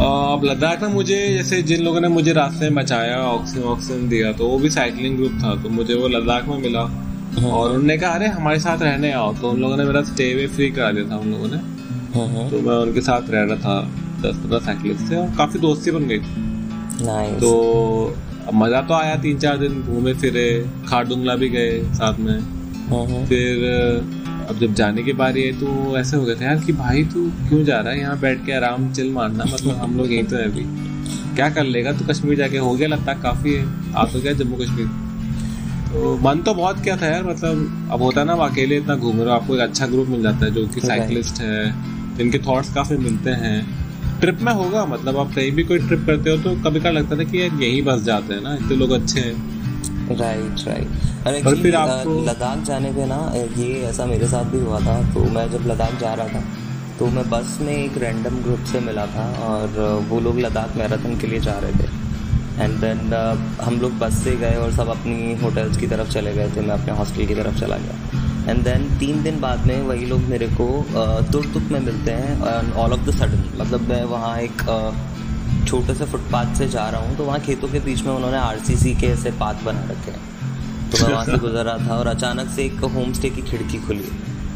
अब लद्दाख में मुझे जैसे जिन लोगों ने मुझे रास्ते में बचाया ऑक्सीजन ऑक्सीजन दिया तो वो भी साइकिलिंग ग्रुप था तो मुझे वो लद्दाख में मिला हाँ। और उन्होंने कहा अरे हमारे साथ रहने आओ तो उन लोगों ने मेरा स्टे वे फ्री करा दिया था उन लोगों ने हाँ, हाँ। तो मैं उनके साथ रह रहा था दस पंद्रह साइकिलिस्ट थे और काफ़ी दोस्ती बन गई थी तो मज़ा तो आया तीन चार दिन घूमे फिरे खारदुंगला भी गए साथ में। फिर अब जब जाने की बारी है तो ऐसे हो गए थे यार कि भाई तू क्यों जा रहा है? यहाँ बैठ के आराम चिल मारना मतलब हम लोग यहीं तो है अभी। क्या कर लेगा? तू कश्मीर जाके हो गया लगता काफ़ी है आ तो गया जम्मू कश्मीर। तो मन तो बहुत क्या था यार मतलब अब होता ना अकेले इतना घूम रहे हो आपको एक अच्छा ग्रुप मिल जाता है जो कि साइकिलिस्ट है जिनके थॉट्स काफ़ी मिलते हैं। ट्रिप में होगा मतलब आप कहीं भी कोई ट्रिप करते हो तो कभी कभी लगता था कि यार यही बस जाते हैं ना इतने लोग अच्छे हैं। राइट राइट अरे और फिर आपको लद्दाख जाने पे ना ये ऐसा मेरे साथ भी हुआ था तो मैं जब लद्दाख जा रहा था तो मैं बस में एक रैंडम ग्रुप से मिला था और वो लोग लद्दाख मैराथन के लिए जा रहे थे। एंड देन हम लोग बस से गए और सब अपनी होटल्स की तरफ़ चले गए थे मैं अपने हॉस्टल की तरफ़ चला गया। एंड देन तीन दिन बाद में वही लोग मेरे को तुर तुक में मिलते हैं ऑल ऑफ़ द सडन मतलब मैं वहाँ एक छोटे से फुटपाथ से जा रहा हूँ तो वहाँ खेतों के बीच में उन्होंने आरसीसी के ऐसे पाथ बना रखे हैं। तो मैं वहाँ से गुजर रहा था और अचानक से एक होम स्टे की खिड़की खुली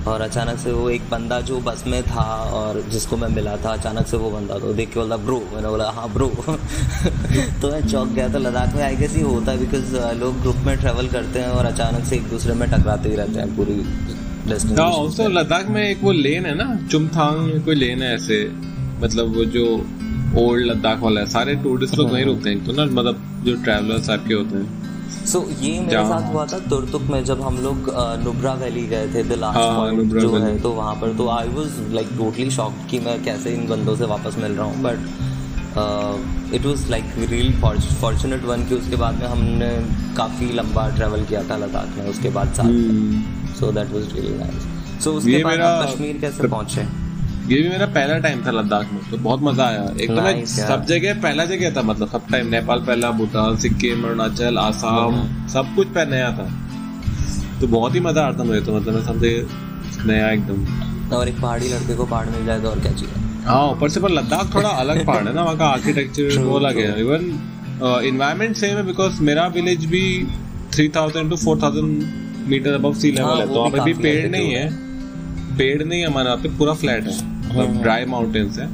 और अचानक से वो एक बंदा जो बस में था और जिसको मैं मिला था अचानक से वो बंदा तो देख के बोला ब्रो मैंने बोला हाँ ब्रो तो मैं चौक गया तो लद्दाख में आई गेस ही होता है बिकॉज़ लोग ग्रुप में ट्रेवल करते हैं और अचानक से एक दूसरे में टकराते ही रहते हैं पूरी डेस्टिनेशन लद्दाख में एक वो लेन है ना चुमथांग कोई लेन है ऐसे मतलब वो जो ओल्ड लद्दाख वाला है सारे टूरिस्ट लोग वहीं रुकते हैं तो ना मतलब जो ट्रैवलर्स आपके होते हैं। सो so, ये मेरे साथ हुआ था तुरतुक में जब हम लोग नुब्रा वैली गए थे द लास्ट पॉइंट जो है तो वहाँ पर तो I was like totally shocked कि मैं कैसे इन बंदों से वापस मिल रहा हूँ but it was like real fortunate one कि उसके बाद में हमने काफ़ी लंबा ट्रैवल किया था लद्दाख में उसके बाद साथ so that was really nice so उसके बाद कश्मीर कैसे पहुँचे? ये भी मेरा पहला टाइम था लद्दाख में तो बहुत मज़ा आया। एक तो मैं सब जगह पहला जगह था मतलब सब टाइम नेपाल पहला भूटान सिक्किम अरुणाचल आसाम। सब कुछ पहले नया था। तो बहुत ही मज़ा आता था मुझे तो मतलब मैं सब जगह नया एकदम। और एक पहाड़ी लड़के को पहाड़ मिल जाए तो और क्या चाहिए? हाँ ऊपर से पर लद्दाख थोड़ा अलग पहाड़ है ना वहाँ का आर्किटेक्चर वो अलग है। इवन इन्वायरमेंट सेम है बिकॉज़ मेरा विलेज भी three thousand to four thousand metre above sea level है तो वहाँ पे भी पेड़ नहीं है। पेड़ नहीं है हमारे यहाँ पे पूरा फ्लैट है। मतलब ड्राई माउंटेन्स है।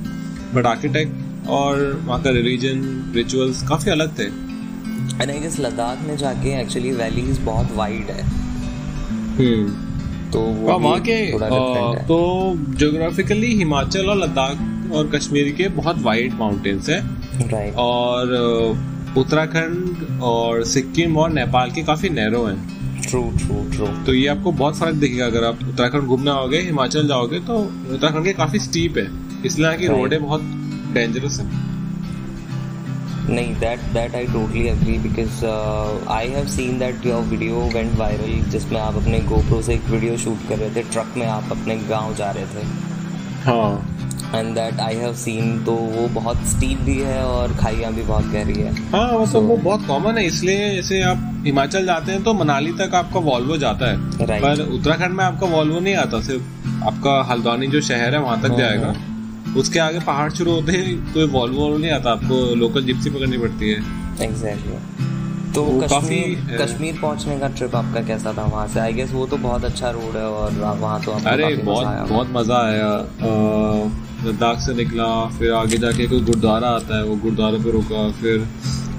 बट आर्किटेक्ट और वहाँ का रिलीजन रिचुअल्स काफ़ी अलग थे। एंड आई गेस लद्दाख में जाके एक्चुअली वैलीज बहुत वाइड है। हम्म। तो वो वहाँ के तो ज्योग्राफिकली हिमाचल और लद्दाख और कश्मीर के बहुत वाइड माउंटेन्स है। राइट और उत्तराखंड और सिक्किम और नेपाल के काफ़ी नैरो हैं। ट्रू ट्रू ट्रू तो ये आपको बहुत फ़र्क दिखेगा। अगर आप उत्तराखंड घूमने आओगे हिमाचल जाओगे तो उत्तराखंड के काफ़ी स्टीप है। इसलिए यहाँ की रोडें बहुत डेंजरस है। नहीं that that I totally agree because I have seen that your video went viral जिसमें आप अपने गोप्रो से एक वीडियो शूट कर रहे थे ट्रक में आप अपने गाँव जा रहे थे। हाँ। And that I have seen तो वो बहुत स्टीप भी है और खाइयाँ भी बहुत गहरी है। हाँ वो so, तो वो बहुत कॉमन है इसलिए जैसे आप हिमाचल जाते हैं तो मनाली तक आपका वॉल्वो जाता है। Right. पर उत्तराखंड में आपका वॉल्वो नहीं आता सिर्फ़ आपका हल्द्वानी जो शहर है वहाँ तक हाँ, जाएगा। हाँ। उसके आगे पहाड़ शुरू होते हैं तो वॉल्वो नहीं आता आपको लोकल जिप्सी पकड़नी पड़ती है। Exactly exactly. तो कश्मीर कश्मीर पहुँचने का ट्रिप आपका कैसा था वहाँ से? आई गेस वो तो बहुत अच्छा रोड है और वहाँ तो अरे बहुत बहुत मज़ा आया। लद्दाख से निकला फिर आगे जाके कोई गुरुद्वारा आता है वो गुरुद्वारे पे रुका फिर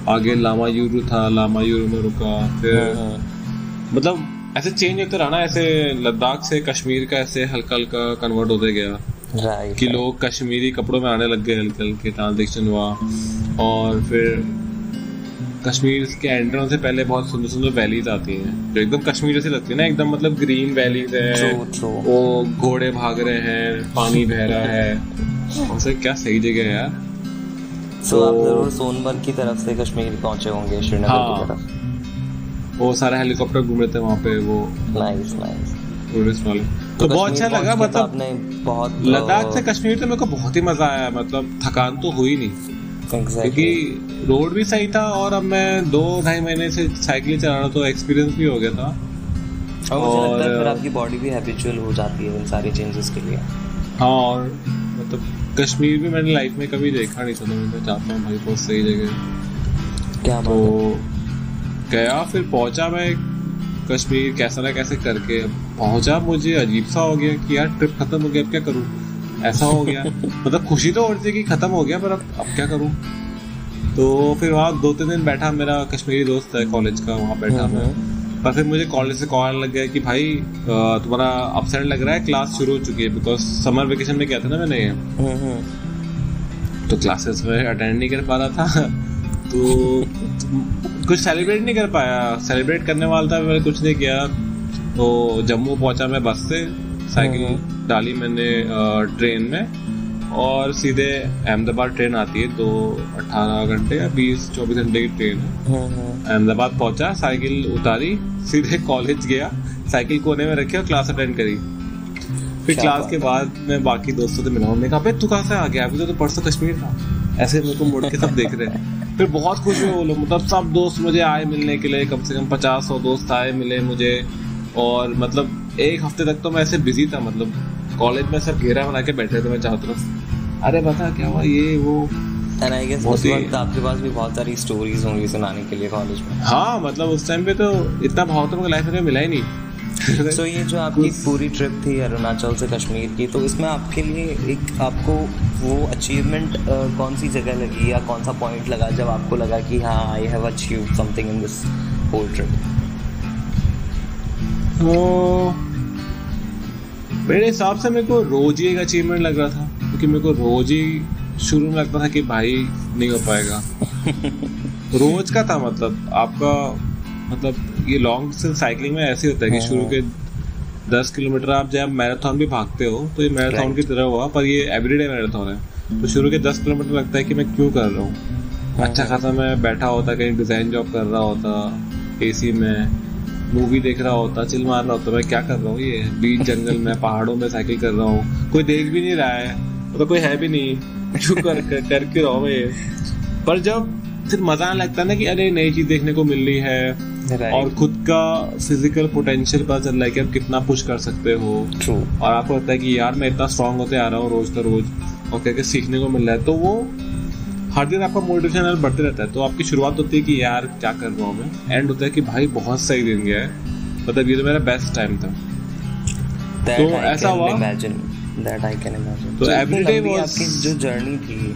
आगे लामा यूरू था लामा यूरू में रुका फिर हाँ, हाँ। मतलब ऐसे चेंज होते रहा ना ऐसे लद्दाख से कश्मीर का ऐसे हल्का हल्का कन्वर्ट होते गया। कि लोग कश्मीरी कपड़ों में आने लग गए हल्के हल्के ट्रांजेक्शन हुआ। और फिर कश्मीर के एंटर से पहले बहुत सुंदर सुंदर वैलीज आती हैं। जो एकदम कश्मीर जैसी लगती है ना एकदम मतलब ग्रीन वैलीज है। वो घोड़े भाग रहे हैं पानी बह रहा है। और क्या सही जगह है यार। तो आप ज़रूर सोनमर्ग की तरफ़ से कश्मीर पहुँचे होंगे श्रीनगर हाँ, की तरफ़। वो सारे हेलीकॉप्टर घूम रहे थे वहाँ पे वो नाइस नाइस टूरिस्ट वाले। तो, तो बहुत अच्छा लगा मतलब बहुत लद्दाख से कश्मीर तो मेरे को बहुत ही मज़ा आया मतलब थकान तो हुई नहीं। क्योंकि रोड भी सही था और अब मैं दो ढाई महीने से साइकिल चला रहा तो एक्सपीरियंस भी हो गया था। और मुझे लगता है फिर आपकी बॉडी भी हैबिचुअल हो जाती है इन सारी चेंजेस के लिए। हाँ और मतलब कश्मीर भी मैंने लाइफ में कभी देखा नहीं था तो मैं चाहता हूँ भाई बहुत सही जगह। क्या तो गया फिर पहुँचा मैं कश्मीर कैसा ना कैसे करके पहुँचा मुझे अजीब सा हो गया कि यार ट्रिप खत्म हो गया अब क्या करूँ? ऐसा हो गया। मतलब खुशी तो और थी कि खत्म हो गया पर अब अब क्या करूँ? तो फिर वहाँ दो तीन दिन बैठा मेरा कश्मीरी दोस्त है कॉलेज का वहाँ बैठा मैं। हम्म। पर फिर मुझे कॉलेज से कॉल लग गया कि भाई तुम्हारा अपसेंट लग रहा है क्लास शुरू हो चुकी है बिकॉज़ समर वेकेशन में क्या था ना मैंने हम्म, हम्म। तो क्लासेस में अटेंड नहीं कर पा रहा था। तो कुछ सेलिब्रेट नहीं कर पाया। सेलिब्रेट करने वाला था मैंने कुछ नहीं किया। तो जम्मू पहुँचा मैं बस से। साइकिल डाली मैंने ट्रेन में और सीधे अहमदाबाद ट्रेन आती है तो 18 घंटे या 20 24 घंटे की ट्रेन है। अहमदाबाद पहुँचा साइकिल उतारी सीधे कॉलेज गया साइकिल कोने में रखी और क्लास अटेंड करी। फिर क्लास के बाद मैं बाकी दोस्तों से मिला उन्होंने कहा तू कहाँ से आ गया? अभी तो परसों कश्मीर था। ऐसे मेरे को मुड़ के सब देख रहे हैं। फिर बहुत खुश हुए वो लोग। मतलब सब दोस्त मुझे आए मिलने के लिए कम से कम पचास सौ दोस्त आए मिले मुझे और मतलब एक हफ़्ते तक तो मैं ऐसे बिज़ी था मतलब कॉलेज में सब घेरा बना के बैठे थे मैं चारों तरफ़। अरे बता क्या हुआ ये वो एंड आई गेस उस वक्त आपके पास भी बहुत सारी स्टोरीज होंगी सुनाने के लिए कॉलेज में। हाँ मतलब उस टाइम पे तो इतना बहुत तो लाइफ में मिला ही नहीं। सो so, ये जो आपकी पूरी ट्रिप थी अरुणाचल से कश्मीर की तो इसमें आपके लिए एक आपको वो अचीवमेंट कौन सी जगह लगी या कौन सा पॉइंट लगा जब आपको लगा कि हाँ I have achieve something in this whole trip तो मेरे हिसाब से मेरे को रोज ही एक अचीवमेंट लग रहा था क्योंकि मेरे को रोज ही शुरू में लगता था कि भाई नहीं हो पाएगा। रोज का था मतलब आपका मतलब ये लॉन्ग डिस्टेंस साइकिलिंग में ऐसे होता है कि हाँ, शुरू। के दस किलोमीटर आप जब मैराथन भी भागते हो तो ये मैराथन की तरह हुआ पर ये एवरीडे मैराथन है। तो शुरू के दस किलोमीटर लगता है कि मैं क्यों कर रहा हूँ? हाँ, अच्छा खासा मैं बैठा होता कहीं डिज़ाइन जॉब कर रहा होता एसी में मूवी देख रहा होता चिल मार रहा होता मैं क्या कर रहा हूँ ये? बीच जंगल में पहाड़ों में साइकिल कर रहा हूँ। कोई देख भी नहीं रहा है तो कोई है भी नहीं। क्यों कर कर क्यों रहा हूँ मैं। पर जब फिर मज़ा आने लगता है ना कि अरे नई चीज़ देखने को मिल रही है। और खुद का फ़िज़िकल पोटेंशियल पता चल रहा है कि आप कितना पुश कर सकते हो। True. और आपको लगता है कि यार मैं इतना स्ट्रांग होते आ रहा हूँ रोज का रोज और क्या सीखने को मिल रहा है तो वो हर दिन आपका मोटिवेशन लेवल बढ़ते रहता है तो आपकी शुरुआत होती है कि यार क्या कर रहा हूँ मैं? एंड होता है कि भाई बहुत सही दिन गया है। मतलब ये तो मेरा बेस्ट टाइम था। तो ऐसा हुआ दैट आई कैन इमेजिन तो एवरीडे आपकी जो जर्नी थी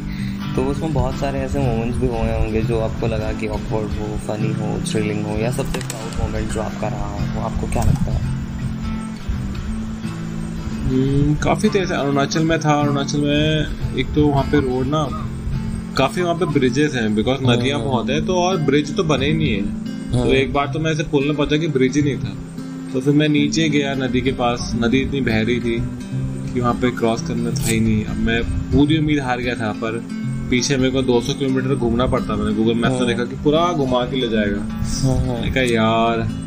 तो उसमें बहुत सारे ऐसे मोमेंट्स भी हुए होंगे जो आपको लगा कि ऑकवर्ड हो फनी हो थ्रिलिंग हो या सबसे प्राउड मोमेंट जो आपका रहा हो वो आपको क्या लगता है? Hmm, काफ़ी तेज अरुणाचल में था। अरुणाचल में एक तो वहाँ पे रोड ना काफ़ी वहाँ पे ब्रिजेस हैं बिकॉज़. नदियाँ बहुत है तो और ब्रिज तो बने ही नहीं है। तो hmm. एक बार तो मैं ऐसे पुल में पहुँचा कि ब्रिज ही नहीं था। तो फिर मैं नीचे गया नदी के पास नदी इतनी बह रही थी कि वहाँ पे क्रॉस करना था ही नहीं। अब मैं पूरी उम्मीद हार गया था पर पीछे मेरे को 200 किलोमीटर घूमना पड़ता मैंने गूगल मैप में देखा कि पूरा घुमा के ले जाएगा। मैंने कहा यार।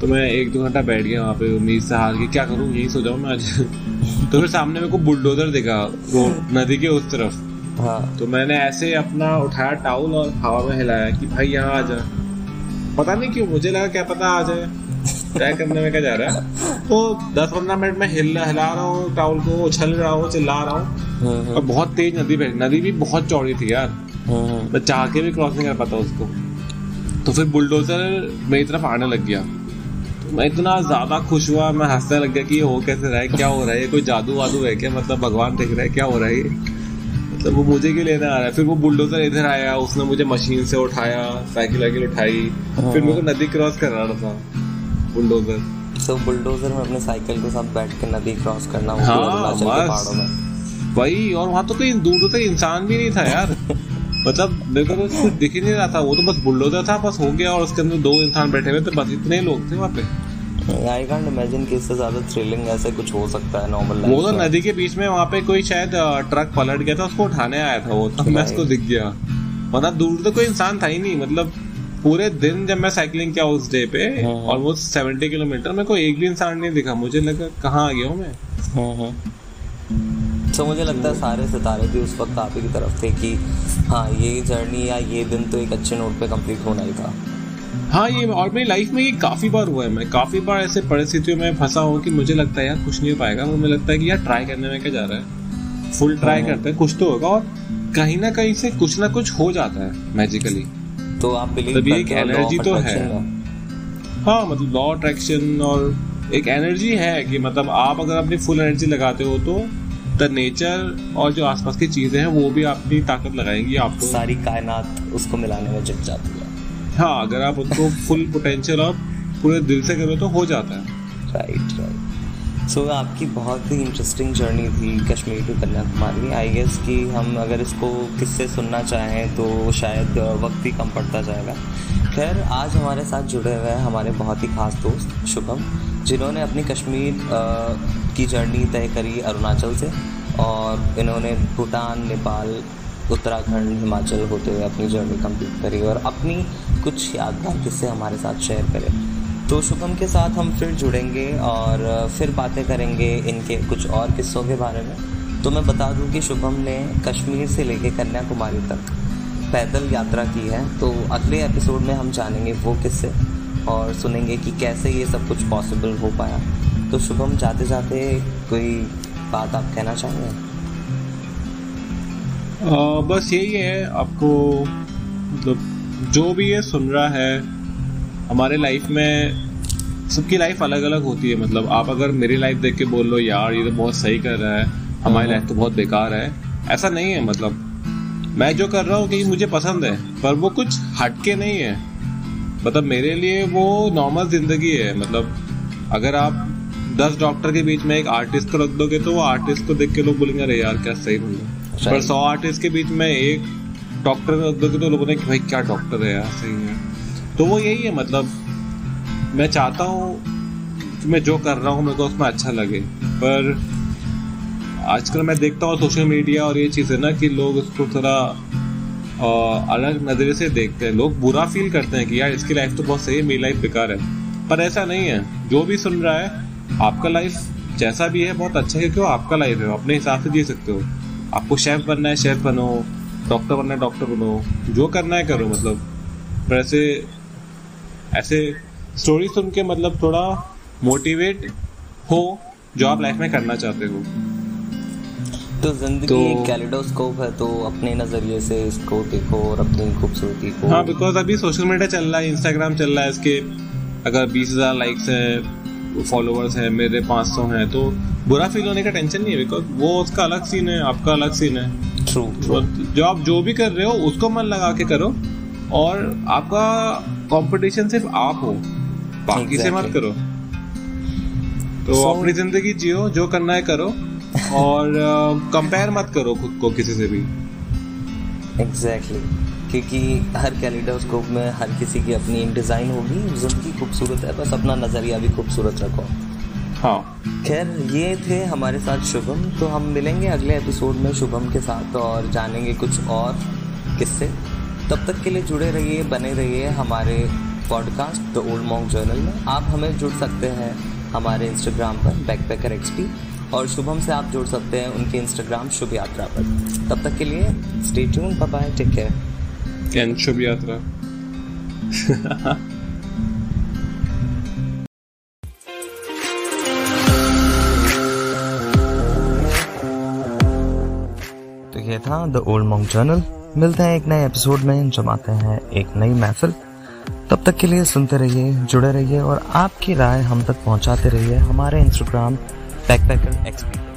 तो मैं एक दो घंटा बैठ गया वहाँ पे उम्मीद से हार के क्या करूँ? यही सोचा मैं आज? तो फिर सामने मेरे को बुलडोजर देखा रोड नदी के उस तरफ़। हाँ। तो मैंने ऐसे अपना उठाया टाउल और हवा में हिलाया कि भाई यहाँ आ जा। पता नहीं क्यों मुझे लगा क्या पता आ जाए। ट्राई करने में क्या जा रहा है? तो दस पंद्रह मिनट में हिल हिला रहा हूँ टाउल को उछल रहा हूँ चिल्ला रहा हूँ। हाँ, हाँ। और बहुत तेज नदी बह नदी भी बहुत चौड़ी थी यार। हाँ, मैं चाह के भी क्रॉस नहीं कर पाता उसको। तो फिर बुलडोजर मेरी तरफ़ आने लग गया। तो मैं इतना ज़्यादा खुश हुआ मैं हंसने लग गया कि ये हो कैसे रहा है क्या हो रहा है कोई जादू वादू है क्या? मतलब भगवान देख रहा है क्या हो रहा है मतलब वो मुझे क्यों लेने आ रहा है? फिर वो बुलडोजर इधर आया उसने मुझे मशीन से उठाया साइकिल वाइकिल उठाई। फिर मेरे को नदी क्रॉस कर रहा था बुलडोजर। सो बुलडोजर में अपने साइकिल के साथ बैठ के नदी क्रॉस करना हाँ, पहाड़ों में। वही और वहाँ तो कोई दूर दूर तक इंसान भी नहीं था यार। मतलब मेरे को तो कुछ दिख ही नहीं रहा था वो तो बस बुलडोजर था बस हो गया और उसके अंदर दो इंसान बैठे हुए थे बस इतने लोग थे वहाँ पे। आई कांट इमेजिन कि इससे ज़्यादा थ्रिलिंग ऐसे कुछ हो सकता है नॉर्मल वो तो नदी के बीच में वहाँ पे कोई शायद ट्रक पलट गया था उसको उठाने आया था वो तो मैं उसको दिख गया। मतलब दूर तो कोई इंसान था ही नहीं मतलब पूरे दिन जब मैं साइकिलिंग किया उस डे पे ऑलमोस्ट सेवेंटी किलोमीटर मेरे को एक भी इंसान नहीं दिखा। मुझे लगा कहाँ आ गया हूँ मैं। तो मुझे लगता है सारे सितारे भी उस वक्त आप ही की तरफ़ थे कि हाँ ये जर्नी या ये दिन तो एक अच्छे नोट पे कंप्लीट होना ही था। हाँ ये और मेरी लाइफ में ये काफ़ी बार हुआ है। मैं काफ़ी बार ऐसे परिस्थितियों में फंसा हूँ कि मुझे लगता है यार कुछ नहीं हो पाएगा। मुझे लगता है कि यार ट्राई करने में क्या जा रहा है? फुल ट्राई हाँ। करते हैं कुछ तो होगा। और कहीं ना कहीं से कुछ ना कुछ हो जाता है मैजिकली तो आप बिलीव एक एनर्जी तो है। हाँ मतलब लॉ अट्रैक्शन और एक एनर्जी है कि मतलब आप अगर अपनी फुल एनर्जी लगाते हो तो द नेचर और जो आसपास की चीज़ें हैं वो भी अपनी ताकत लगाएँगी आपको। सारी कायनात उसको मिलाने में जुट जाती है। हाँ अगर आप उनको फुल पोटेंशियल और पूरे दिल से करो तो हो जाता है। राइट राइट सो आपकी बहुत ही इंटरेस्टिंग जर्नी थी Kashmir to Kanyakumari. I guess कि हम अगर इसको किससे सुनना चाहें तो शायद वक्त ही कम पड़ता जाएगा। खैर, आज हमारे साथ जुड़े हुए हैं हमारे बहुत ही खास दोस्त, शुभम, जिन्होंने अपनी कश्मीर की जर्नी तय करी अरुणाचल से और इन्होंने भूटान, नेपाल उत्तराखंड, हिमाचल होते हुए अपनी जर्नी कंप्लीट करी और अपनी कुछ यादगार किस्से हमारे साथ शेयर करें। तो शुभम के साथ हम फिर जुड़ेंगे और फिर बातें करेंगे इनके कुछ और किस्सों के बारे में। तो मैं बता दूँ कि शुभम ने कश्मीर से लेकर कन्याकुमारी तक पैदल यात्रा की है। तो अगले एपिसोड में हम जानेंगे वो किस्से और सुनेंगे कि कैसे ये सब कुछ पॉसिबल हो पाया। तो शुभम जाते जाते कोई बात आप कहना चाहेंगे? आ, बस यही है आपको मतलब जो भी ये सुन रहा है हमारे लाइफ में सबकी लाइफ अलग अलग होती है। मतलब आप अगर मेरी लाइफ देख के बोल लो यार ये तो बहुत सही कर रहा है हमारी लाइफ तो बहुत बेकार है। ऐसा नहीं है मतलब मैं जो कर रहा हूँ कि मुझे पसंद है पर वो कुछ हटके नहीं है। मतलब मेरे लिए वो नॉर्मल ज़िंदगी है। मतलब अगर आप दस डॉक्टर के बीच में एक आर्टिस्ट को रख दोगे तो वो आर्टिस्ट को देख के लोग बोलेंगे अरे यार क्या सही बोल पर सौ आर्टिस्ट के बीच में एक डॉक्टर तो लोग बोलेंगे भाई क्या डॉक्टर है यार सही है। तो वो यही है मतलब मैं चाहता हूँ कि मैं जो कर रहा हूँ मेरे को उसमें अच्छा लगे। पर आजकल मैं देखता हूँ सोशल मीडिया और ये चीज़ ना कि लोग उसको थोड़ा अलग नज़रे से देखते हैं। लोग बुरा फील करते हैं कि यार इसकी लाइफ तो बहुत सही है मेरी लाइफ बेकार है। पर ऐसा नहीं है। जो भी सुन रहा है आपका लाइफ जैसा भी है बहुत अच्छा है क्योंकि वो आपका लाइफ है अपने हिसाब से जी सकते हो। आपको शेफ बनना है शेफ बनो डॉक्टर बनना है डॉक्टर बनो जो करना है करो मतलब। पर ऐसे ऐसे स्टोरी सुन के मतलब थोड़ा मोटिवेट हो जो आप लाइफ में करना चाहते हो। तो ज़िंदगी तो, एक कैलिडोस्कोप है तो अपने नज़रिए से इसको देखो और अपनी खूबसूरती को हाँ बिकॉज़ अभी सोशल मीडिया चल रहा है इंस्टाग्राम चल रहा है इसके अगर बीस हज़ार लाइक्स है फॉलोअर्स है मेरे पाँच सौ हैं तो बुरा फील होने का टेंशन नहीं है बिकॉज़ वो उसका अलग सीन है आपका अलग सीन है ट्रू जो आप जो भी कर रहे हो उसको मन लगा के करो और आपका कंपटीशन सिर्फ़ आप हो बाकी exactly. से मत करो तो so, अपनी ज़िंदगी जियो जो करना है करो और कंपेयर uh, मत करो खुद को किसी से भी एग्जैक्टली exactly. क्योंकि हर कैलिडोस्कोप में हर किसी की अपनी डिज़ाइन होगी ज़िंदगी खूबसूरत है बस अपना नज़रिया भी खूबसूरत रखो। हाँ। खैर ये थे हमारे साथ शुभम तो हम मिलेंगे अगले एपिसोड में शुभम के साथ और जानेंगे कुछ और किस्से। तब तक के लिए जुड़े रहिए बने रहिए हमारे podcast the Old Monk Journal में। आप हमें जुड़ सकते हैं हमारे इंस्टाग्राम पर बैकपैकर एक्सपी और शुभम से आप जुड़ सकते हैं उनके इंस्टाग्राम शुभ यात्रा पर। तब तक के लिए stay tune bye take care शुभ यात्रा तो ये था द ओल्ड मॉन्ग जर्नल मिलते हैं एक नए एपिसोड में, जमाते हैं एक नई महफिल। तब तक के लिए सुनते रहिए, जुड़े रहिए और आपकी राय हम तक पहुंचाते रहिए हमारे इंस्टाग्राम backpacker experience